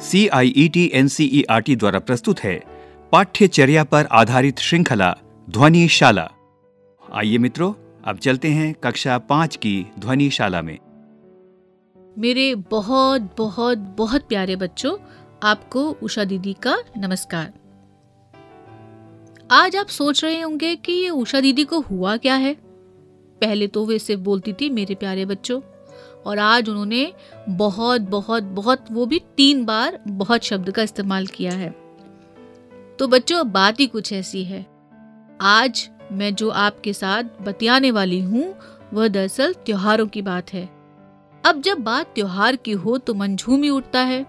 C I T N C R T द्वारा प्रस्तुत है पाठ्यचर्या पर आधारित श्रृंखला ध्वनि शाला आइए मित्रों, अब चलते हैं कक्षा पाँच की ध्वनि शाला में। मेरे बहुत बहुत बहुत प्यारे बच्चों, आपको उषा दीदी का नमस्कार। आज आप सोच रहे होंगे कि ये उषा दीदी को हुआ क्या है? पहले तो वे सिर्फ़ बोलती थी, मेरे प्यारे बच्चों और आज उन्होंने बहुत बहुत बहुत, वो भी तीन बार बहुत शब्द का इस्तेमाल किया है। तो बच्चों बात ही कुछ ऐसी है। आज मैं जो आपके साथ बतियाने वाली हूँ, वह दरअसल त्योहारों की बात है। अब जब बात त्योहार की हो तो मन झूम ही उठता है।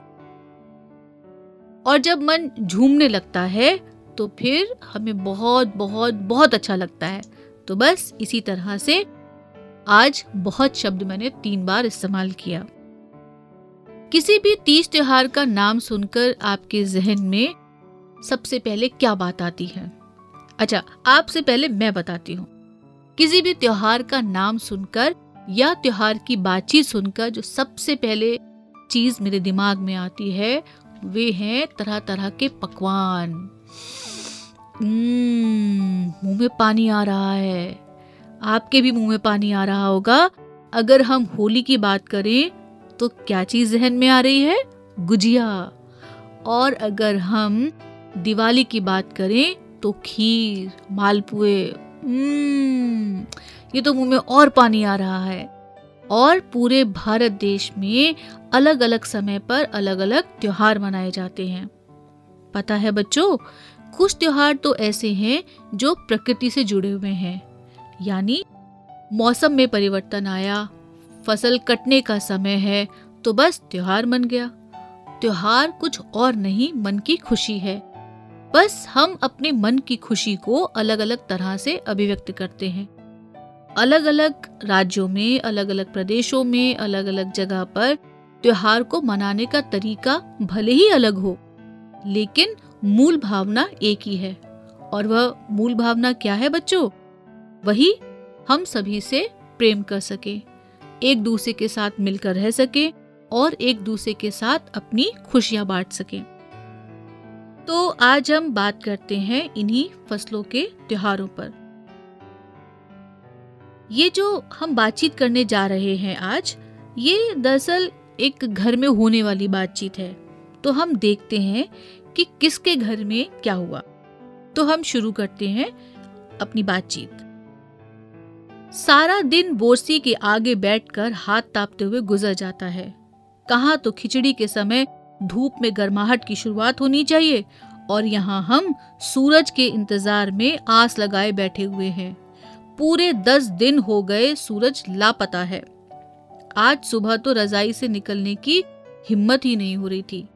और जब मन झूमने लगता है तो फिर हमें बहुत बहुत बहुत अच्छा लगता है। तो बस इसी तरह से आज बहुत शब्द मैंने तीन बार इस्तेमाल किया। किसी भी तीज त्योहार का नाम सुनकर आपके जहन में सबसे पहले क्या बात आती है? अच्छा आपसे पहले मैं बताती हूँ। किसी भी त्योहार का नाम सुनकर या त्योहार की बातचीत सुनकर जो सबसे पहले चीज़ मेरे दिमाग में आती है वे हैं तरह तरह के पकवान। हम्म, मुँह में पानी आ रहा है। आपके भी मुँह में पानी आ रहा होगा। अगर हम होली की बात करें तो क्या चीज़ जहन में आ रही है? गुजिया। और अगर हम दिवाली की बात करें तो खीर मालपुए। हम्म, ये तो मुँह में और पानी आ रहा है। और पूरे भारत देश में अलग अलग समय पर अलग अलग त्योहार मनाए जाते हैं। पता है बच्चों कुछ त्योहार तो ऐसे हैं जो प्रकृति से जुड़े हुए हैं। यानी मौसम में परिवर्तन आया, फ़सल कटने का समय है तो बस त्योहार मन गया। त्योहार कुछ और नहीं, मन की खुशी है। बस हम अपने मन की खुशी को अलग अलग तरह से अभिव्यक्त करते हैं। अलग अलग राज्यों में अलग अलग प्रदेशों में अलग अलग जगह पर त्योहार को मनाने का तरीका भले ही अलग हो, लेकिन मूल भावना एक ही है। और वह मूल भावना क्या है बच्चों? वही हम सभी से प्रेम कर सके, एक दूसरे के साथ मिलकर रह सके और एक दूसरे के साथ अपनी खुशियाँ बांट सके। तो आज हम बात करते हैं इन्हीं फ़सलों के त्योहारों पर। ये जो हम बातचीत करने जा रहे हैं आज, ये दरअसल एक घर में होने वाली बातचीत है। तो हम देखते हैं कि किसके घर में क्या हुआ। तो हम शुरू करते हैं अपनी बातचीत। सारा दिन बोरसी के आगे बैठकर हाथ तापते हुए गुजर जाता है। कहा तो खिचड़ी के समय धूप में गर्माहट की शुरुआत होनी चाहिए और यहाँ हम सूरज के इंतज़ार में आस लगाए बैठे हुए हैं। पूरे दस दिन हो गए सूरज लापता है। आज सुबह तो रजाई से निकलने की हिम्मत ही नहीं हो रही थी।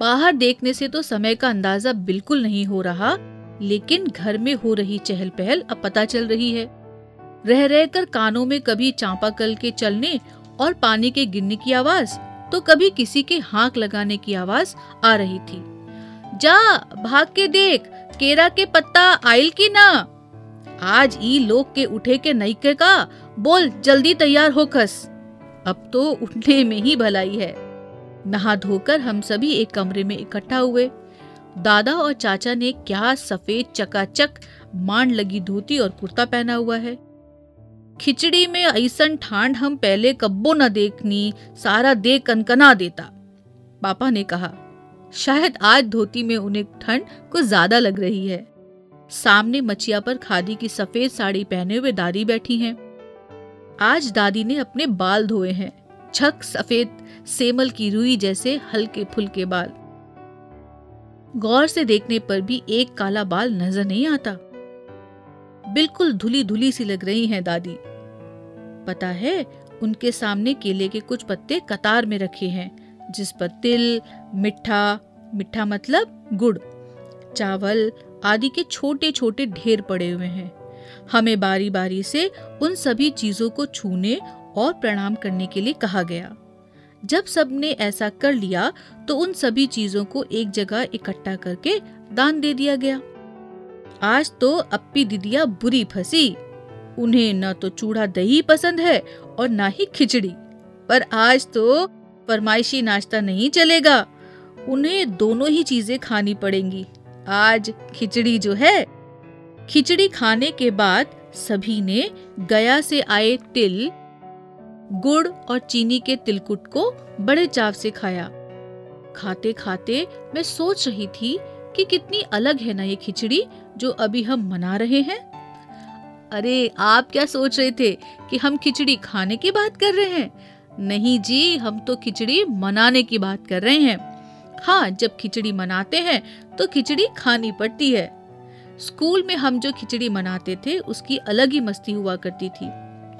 बाहर देखने से तो समय का अंदाज़ा बिल्कुल नहीं हो रहा, लेकिन घर में हो रही चहल पहल अब पता चल रही है। रह रह कर कानों में कभी चांपाकल के चलने और पानी के गिरने की आवाज़ तो कभी किसी के हाँक लगाने की आवाज़ आ रही थी। जा, भाग के देख, केरा के पत्ता आयल की ना? आज ई लोग के उठे के नईके का? बोल, जल्दी तैयार हो खस। अब तो उठने में ही भलाई है। नहा धोकर हम सभी एक कमरे में इकट्ठा हुए। दादा और चाचा ने क्या सफ़ेद चकाचक मान लगी धोती और कुर्ता पहना हुआ है। खिचड़ी में ऐसन ठांड हम पहले कब्बो न देखनी, सारा दे कनकना देता। पापा ने कहा, शायद आज धोती में उन्हें ठंड कुछ ज़्यादा लग रही है। सामने मचिया पर खादी की सफ़ेद साड़ी पहने हुए दादी बैठी हैं। आज दादी ने अपने बाल धोए हैं, छक सफ़ेद सेमल की रुई जैसे हल्के फुलके बाल। गौर से देखने पर भी एक काला बाल नज़र नहीं आता। बिल्कुल धुली धुली सी लग रही हैं दादी। पता है, उनके सामने केले के कुछ पत्ते कतार में रखे हैं, जिस पर तिल, मिठा मिठा मतलब गुड़, चावल आदि के छोटे छोटे ढेर पड़े हुए हैं। हमें बारी बारी से उन सभी चीज़ों को छूने और प्रणाम करने के लिए कहा गया। जब सबने ऐसा कर लिया तो उन सभी चीज़ों को एक जगह इकट्ठा करके दान दे दिया गया। आज तो अप्पी दीदिया बुरी फंसी। उन्हें न तो चूड़ा दही पसंद है और ना ही खिचड़ी। पर आज तो फरमाइशी नाश्ता नहीं चलेगा। उन्हें दोनों ही चीज़ें खानी पड़ेंगी। आज खिचड़ी जो है, खिचड़ी खाने के बाद सभी ने गया से आए तिल, गुड़ और चीनी के तिलकुट को बड़े चाव से खाया। खाते खाते मैं सोच रही थी कि कितनी अलग है ना ये खिचड़ी जो अभी हम मना रहे हैं। अरे, आप क्या सोच रहे थे कि हम खिचड़ी खाने की बात कर रहे हैं? नहीं जी, हम तो खिचड़ी मनाने की बात कर रहे हैं। हाँ जब खिचड़ी मनाते हैं तो खिचड़ी खानी पड़ती है। स्कूल में हम जो खिचड़ी मनाते थे, उसकी अलग ही मस्ती हुआ करती थी।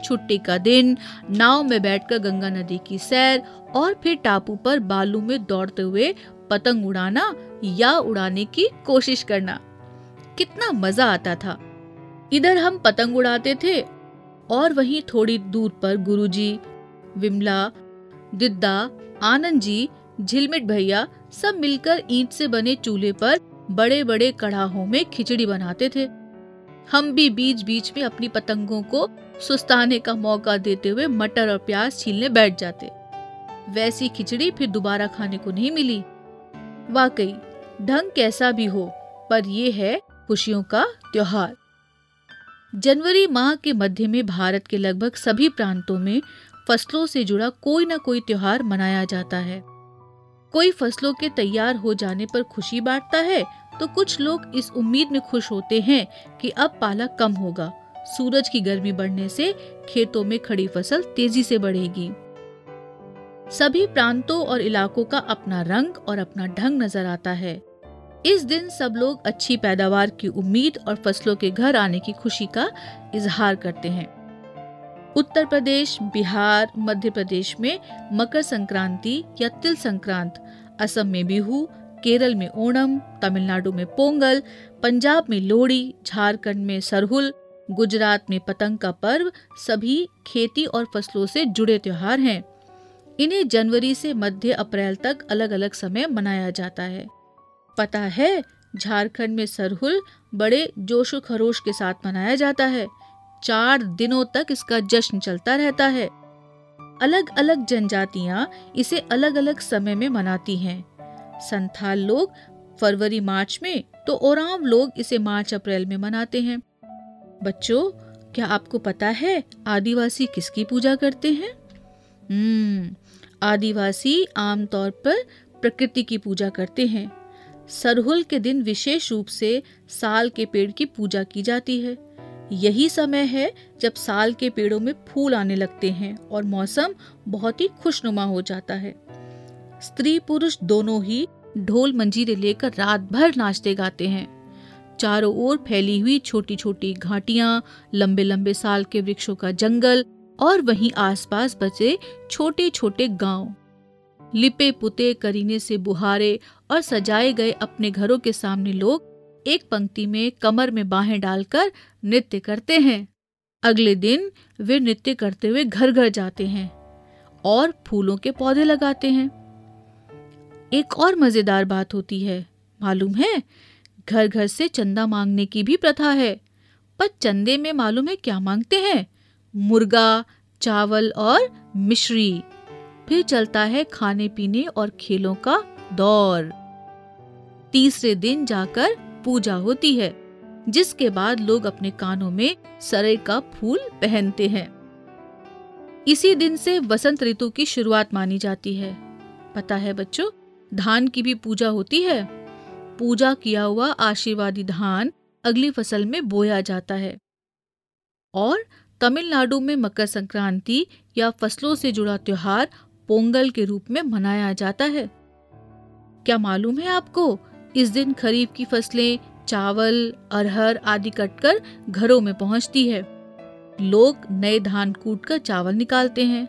छुट्टी का दिन, नाव में बैठकर गंगा नदी की सैर और फिर टापू पर बालू में दौड़ते हुए पतंग उड़ाना या उड़ाने की कोशिश करना। कितना मज़ा आता था। इधर हम पतंग उड़ाते थे और वहीं थोड़ी दूर पर गुरुजी, विमला दिद्दा आनंद जी झिलमिट भैया सब मिलकर ईंट से बने चूल्हे पर बड़े बड़े कड़ाहों में खिचड़ी बनाते थे। हम भी बीच बीच में अपनी पतंगों को सुस्ताने का मौका देते हुए मटर और प्याज छीलने बैठ जाते। वैसी खिचड़ी फिर दोबारा खाने को नहीं मिली। वाकई ढंग कैसा भी हो पर यह है खुशियों का त्योहार। जनवरी माह के मध्य में भारत के लगभग सभी प्रांतों में फ़सलों से जुड़ा कोई ना कोई त्योहार मनाया जाता है। कोई फ़सलों के तैयार हो जाने पर खुशी बांटता है तो कुछ लोग इस उम्मीद में खुश होते हैं कि अब पाला कम होगा। सूरज की गर्मी बढ़ने से खेतों में खड़ी फ़सल तेज़ी से बढ़ेगी। सभी प्रांतों और इलाकों का अपना रंग और अपना ढंग नज़र आता है। इस दिन सब लोग अच्छी पैदावार की उम्मीद और फ़सलों के घर आने की खुशी का इजहार करते हैं। उत्तर प्रदेश, बिहार, मध्य प्रदेश में मकर संक्रांति या तिल संक्रांत, असम में बिहू, केरल में ओणम, तमिलनाडु में पोंगल, पंजाब में लोहड़ी, झारखंड में सरहुल, गुजरात में पतंग का पर्व सभी खेती और फ़सलों से जुड़े त्योहार हैं। इन्हें जनवरी से मध्य अप्रैल तक अलग अलग समय मनाया जाता है। पता है, झारखंड में सरहुल बड़े जोशो खरोश के साथ मनाया जाता है। चार दिनों तक इसका जश्न चलता रहता है। अलग अलग जनजातियाँ इसे अलग अलग समय में मनाती हैं। संथाल लोग फरवरी, मार्च में तो ओराम लोग इसे मार्च, अप्रैल में मनाते हैं। बच्चों, क्या आपको पता है आदिवासी किसकी पूजा करते हैं? हम्म आदिवासी आमतौर पर प्रकृति की पूजा करते हैं। सरहुल के दिन विशेष रूप से साल के पेड़ की पूजा की जाती है। यही समय है जब साल के पेड़ों में फूल आने लगते हैं और मौसम बहुत ही खुशनुमा हो जाता है। स्त्री पुरुष दोनों ही ढोल मंजीरे लेकर रात भर नाचते गाते हैं। चारों ओर फैली हुई छोटी छोटी घाटियाँ लंबे लंबे साल के वृक्षों का जंगल और वहीं आसपास बचे छोटे छोटे गाँव। लिपे पुते करीने से बुहारे और सजाए गए अपने घरों के सामने लोग एक पंक्ति में कमर में बाहें डालकर नृत्य करते हैं। अगले दिन वे नृत्य करते हुए घर घर जाते हैं और फूलों के पौधे लगाते हैं। एक और मज़ेदार बात होती है, मालूम है? घर घर से चंदा मांगने की भी प्रथा है, पर चंदे में मालूम है क्या मांगते हैं? मुर्गा, चावल और मिश्री। फिर चलता है खाने पीने और खेलों का दौर। तीसरे दिन जाकर पूजा होती है, जिसके बाद लोग अपने कानों में सरे का फूल पहनते हैं। इसी दिन से वसंत ऋतु की शुरुआत मानी जाती है। पता है बच्चों, धान की भी पूजा होती है। पूजा किया हुआ आशीर्वादी धान अगली फ़सल में बोया जाता है। और तमिलनाडु में मकर संक्रांति या फ़सलों से जुड़ा त्योहार पोंगल के रूप में मनाया जाता है। क्या मालूम है आपको, इस दिन खरीफ की फ़सलें, चावल, अरहर आदि कटकर घरों में पहुँचती है। लोग नए धान कूट कर चावल निकालते हैं।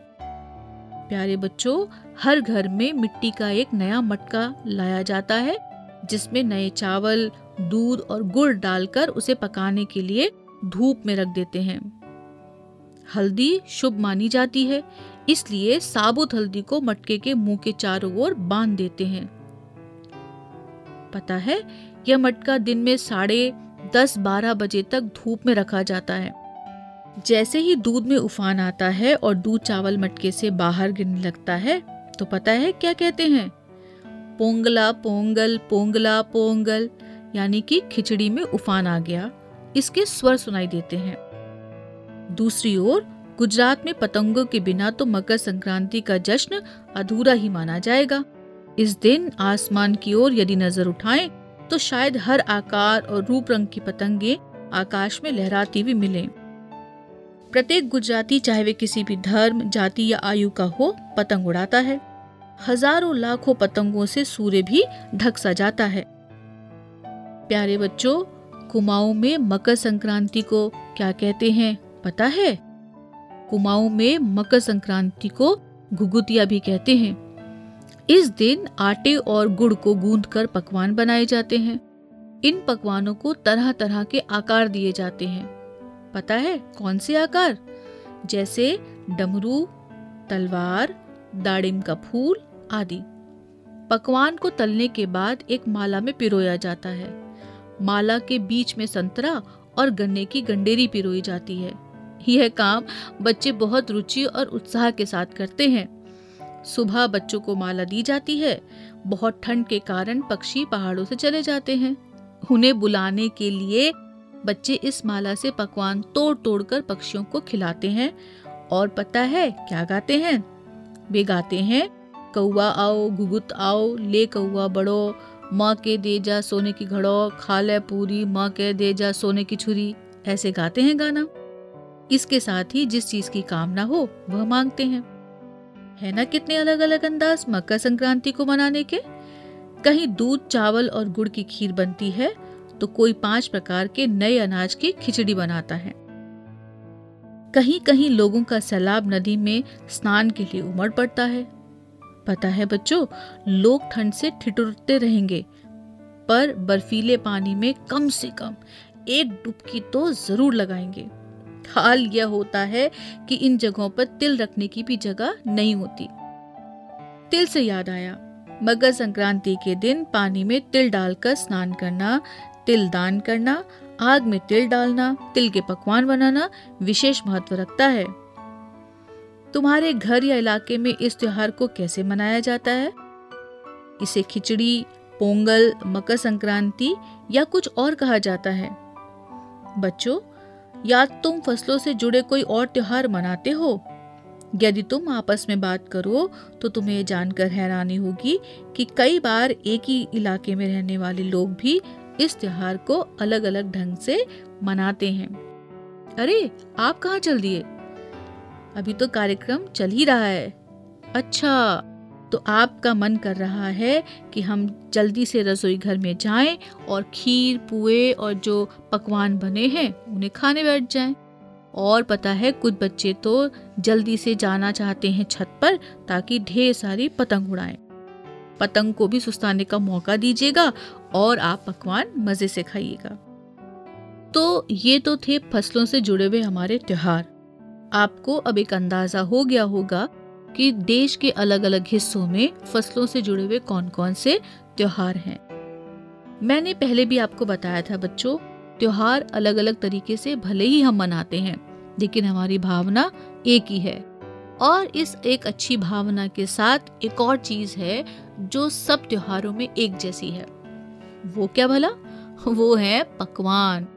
प्यारे बच्चों, हर घर में मिट्टी का एक नया मटका लाया जाता है, जिसमें नए चावल, दूध और गुड़ डालकर उसे पकाने के लिए धूप में रख देते हैं। हल्दी शुभ मानी जाती है, इसलिए साबुत हल्दी को मटके के मुँह के चारों ओर बाँध देते हैं। पता है, यह मटका दिन में साढ़े दस बारह बजे तक धूप में रखा जाता है। जैसे ही दूध में उफान आता है और दूध चावल मटके से बाहर गिरने लगता है तो पता है क्या कहते हैं? पोंगला, पोंगल पोंगला, पोंगल, यानी कि खिचड़ी में उफान आ गया, इसके स्वर सुनाई देते हैं। दूसरी ओर, गुजरात में पतंगों के बिना तो मकर संक्रांति का जश्न अधूरा ही माना जाएगा। इस दिन आसमान की ओर यदि नज़र उठाएँ तो शायद हर आकार और रूप रंग की पतंगे आकाश में लहराती हुई मिले। प्रत्येक गुजराती चाहे वे किसी भी धर्म, जाति या आयु का हो, पतंग उड़ाता है। हज़ारों लाखों पतंगों से सूर्य भी ढक सा जाता है। प्यारे बच्चों, कुमाऊं में मकर संक्रांति को क्या कहते हैं? पता है? कुमाऊं में मकर संक्रांति को घुगुतिया भी कहते हैं। इस दिन आटे और गुड़ को गूंद कर पकवान बनाए जाते हैं। इन पकवानों को तरह तरह के आकार दिए जाते हैं। पता है कौन से आकार? जैसे डमरू, तलवार, दाड़िम का फूल आदि। पकवान को तलने के बाद एक माला में पिरोया जाता है। माला के बीच में संतरा और गन्ने की गंडेरी पिरोई जाती है। यह काम। बच्चे बहुत रुचि और उत्साह के साथ करते हैं। सुबह बच्चों को माला दी जाती है। बहुत ठंड के कारण पक्षी पहाड़ों से चले जाते हैं। उन्हें बुलाने के लिए बच्चे इस माला से पकवान तोड़ तोड़ कर पक्षियों को खिलाते हैं। और पता है क्या गाते हैं? वे गाते हैं कौआ आओ घुगुत आओ, ले कौआ बड़ो, माँ के दे जा सोने की घड़ो, खा ले पूरी, माँ के दे जा सोने की छुरी। ऐसे गाते हैं गाना। इसके साथ ही जिस चीज़ की कामना हो, वह मांगते हैं। है ना कितने अलग अलग अंदाज मकर संक्रांति को मनाने के? कहीं दूध, चावल और गुड़ की खीर बनती है तो कोई पाँच प्रकार के नए अनाज की खिचड़ी बनाता है। कहीं कहीं लोगों का सैलाब नदी में स्नान के लिए उमड़ पड़ता है। पता है बच्चों, लोग ठंड से ठिठुरते रहेंगे, पर बर्फीले पानी में कम से कम एक डुबकी तो ज़रूर लगाएँगे। हाल यह होता है कि इन जगहों पर तिल रखने की भी जगह नहीं होती। तिल से याद आया मकर संक्रांति के दिन पानी में तिल डालकर स्नान करना, तिल दान करना, आग में तिल डालना, तिल के पकवान बनाना विशेष महत्व रखता है। तुम्हारे घर या इलाके में इस त्योहार को कैसे मनाया जाता है? इसे खिचड़ी, पोंगल, मकर संक्रांति या कुछ और कहा जाता है। बच्चों या तुम फ़सलों से जुड़े कोई और त्योहार मनाते हो? यदि तुम आपस में बात करो तो तुम्हें जानकर हैरानी होगी कि कई बार एक ही इलाके में रहने वाले लोग भी इस त्योहार को अलग अलग ढंग से मनाते हैं। अरे, आप कहाँ चल दिए? अभी तो कार्यक्रम चल ही रहा है। अच्छा। तो आपका मन कर रहा है कि हम जल्दी से रसोई घर में जाएँ और खीर, पुए और जो पकवान बने हैं, उन्हें खाने बैठ जाएँ। और पता है, कुछ बच्चे तो जल्दी से जाना चाहते हैं छत पर ताकि ढेर सारी पतंग उड़ाएँ। पतंग को भी सुस्ताने का मौका दीजिएगा और आप पकवान मज़े से खाइएगा। तो ये तो थे फ़सलों से जुड़े हुए हमारे त्योहार। आपको अब एक अंदाज़ा हो गया होगा कि देश के अलग अलग हिस्सों में फ़सलों से जुड़े हुए कौन कौन से त्योहार हैं। मैंने पहले भी आपको बताया था बच्चों, त्योहार अलग अलग तरीके से भले ही हम मनाते हैं, लेकिन हमारी भावना एक ही है। और इस एक अच्छी भावना के साथ एक और चीज़ है जो सब त्योहारों में एक जैसी है। वो क्या भला? वो है पकवान।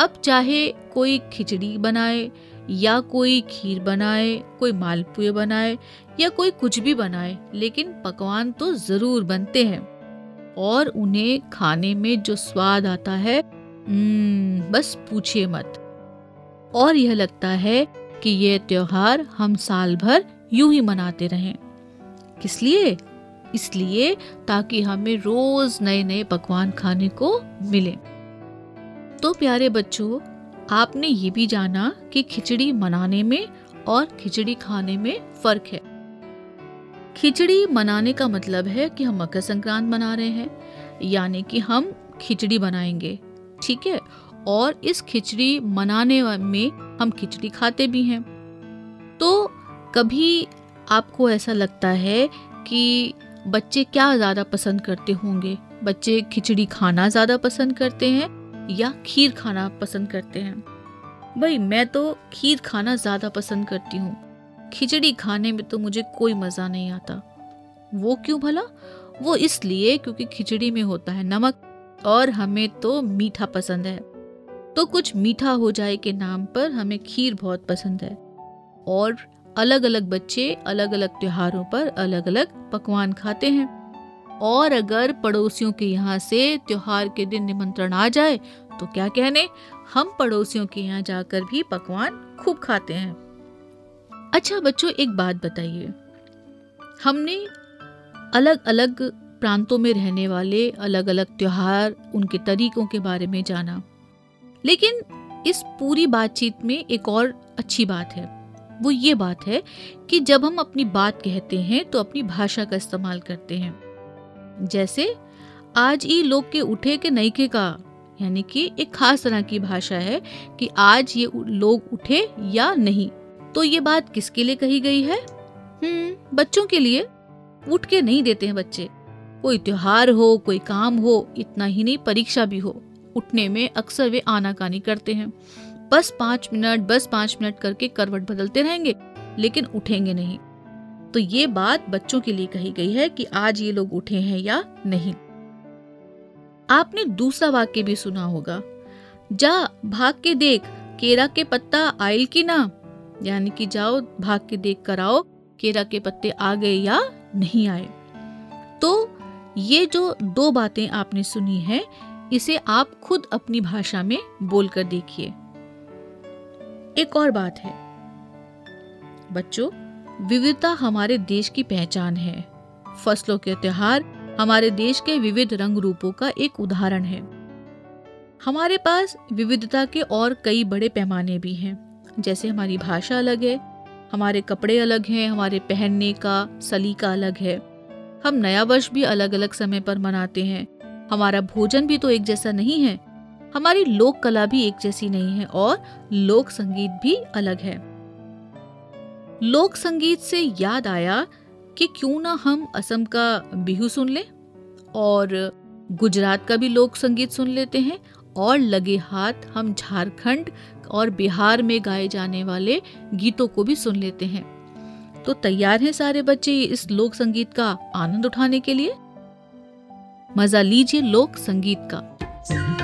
अब चाहे कोई खिचड़ी बनाए या कोई खीर बनाए, कोई मालपुए बनाए, या कोई कुछ भी बनाए, लेकिन पकवान तो ज़रूर बनते हैं। और उन्हें खाने में जो स्वाद आता है बस पूछिए मत। और यह लगता है कि यह त्योहार हम साल भर यूँ ही मनाते रहें। किस लिए? इसलिए ताकि हमें रोज नए नए पकवान खाने को मिले। तो प्यारे बच्चों आपने ये भी जाना कि खिचड़ी मनाने में और खिचड़ी खाने में फ़र्क है। खिचड़ी मनाने का मतलब है कि हम मकर संक्रांत मना रहे हैं, यानी कि हम खिचड़ी बनाएँगे, ठीक है? और इस खिचड़ी मनाने में हम खिचड़ी खाते भी हैं। तो कभी आपको ऐसा लगता है कि बच्चे क्या ज़्यादा पसंद करते होंगे? बच्चे खिचड़ी खाना ज़्यादा पसंद करते हैं या खीर खाना पसंद करते हैं। भाई, मैं तो खीर खाना ज़्यादा पसंद करती हूँ। खिचड़ी खाने में तो मुझे कोई मज़ा नहीं आता। वो क्यों भला? वो इसलिए क्योंकि खिचड़ी में होता है नमक और हमें तो मीठा पसंद है। तो कुछ मीठा हो जाए के नाम पर हमें खीर बहुत पसंद है। और अलग अलग बच्चे अलग अलग त्योहारों पर अलग अलग पकवान खाते हैं। और अगर पड़ोसियों के यहाँ से त्योहार के दिन निमंत्रण आ जाए तो क्या कहने? हम पड़ोसियों के यहाँ जाकर भी पकवान खूब खाते हैं। अच्छा बच्चों, एक बात बताइए। हमने अलग अलग प्रांतों में रहने वाले अलग अलग त्योहार, उनके तरीकों के बारे में जाना। लेकिन इस पूरी बातचीत में एक और अच्छी बात है। वो ये बात है कि जब हम अपनी बात कहते हैं तो अपनी भाषा का इस्तेमाल करते हैं। जैसे, आज ई लोग के उठे के नहीं के का यानी कि एक खास तरह की भाषा है कि आज ये लोग उठे या नहीं। तो ये बात किसके लिए कही गई है? हम्म बच्चों के लिए। उठ के नहीं देते हैं बच्चे। कोई त्योहार हो, कोई काम हो, इतना ही नहीं, परीक्षा भी हो। उठने में अक्सर वे आनाकानी करते हैं। बस पाँच मिनट, बस पाँच मिनट करके करवट बदलते रहेंगे, लेकिन उठेंगे नहीं। तो ये बात बच्चों के लिए कही गई है कि आज ये लोग उठे हैं या नहीं। आपने दूसरा वाक्य भी सुना होगा। जा, भाग के देख, केरा के पत्ता आयल की ना? यानी कि जाओ, भाग के देख कर आओ, केरा के पत्ते आ गए या नहीं आए। तो ये जो दो बातें आपने सुनी है, इसे आप खुद अपनी भाषा में बोलकर देखिए। एक और बात है। बच्चों विविधता हमारे देश की पहचान है। फ़सलों के त्योहार हमारे देश के विविध रंग रूपों का एक उदाहरण है। हमारे पास विविधता के और कई बड़े पैमाने भी हैं। जैसे हमारी भाषा अलग है, हमारे कपड़े अलग हैं, हमारे पहनने का सलीका अलग है। हम नया वर्ष भी अलग अलग समय पर मनाते हैं। हमारा भोजन भी तो एक जैसा नहीं है। हमारी लोक कला भी एक जैसी नहीं है और लोक संगीत भी अलग है। लोक संगीत से याद आया कि क्यों ना हम असम का बिहू सुन लें और गुजरात का भी लोक संगीत सुन लेते हैं और लगे हाथ हम झारखंड और बिहार में गाए जाने वाले गीतों को भी सुन लेते हैं। तो तैयार हैं सारे बच्चे इस लोक संगीत का आनंद उठाने के लिए? मज़ा लीजिए लोक संगीत का।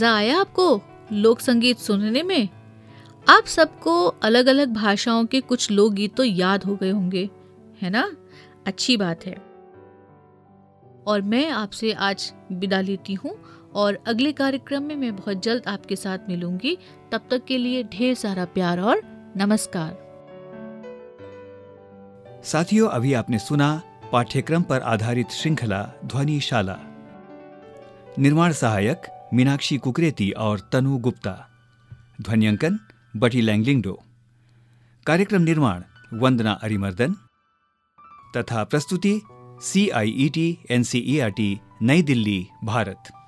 मज़ा आया आपको लोक संगीत सुनने में? आप सबको अलग अलग भाषाओं के कुछ लोकगीत तो याद हो गए होंगे, है ना? अच्छी बात है। और मैं आपसे आज विदा लेती हूँ और अगले कार्यक्रम में मैं बहुत जल्द आपके साथ मिलूँगी। तब तक के लिए ढेर सारा प्यार और नमस्कार। साथियों, अभी आपने सुना पाठ्यक्रम पर आधारित श्रृंखला ध्वनिशाला। निर्माण सहायक मीनाक्षी कुकरेती और तनु गुप्ता। ध्वनियांकन, बटी लैंगलिंगडो। कार्यक्रम निर्माण, वंदना अरिमर्दन। तथा प्रस्तुति C I E T N C E R T New Delhi, Bharat.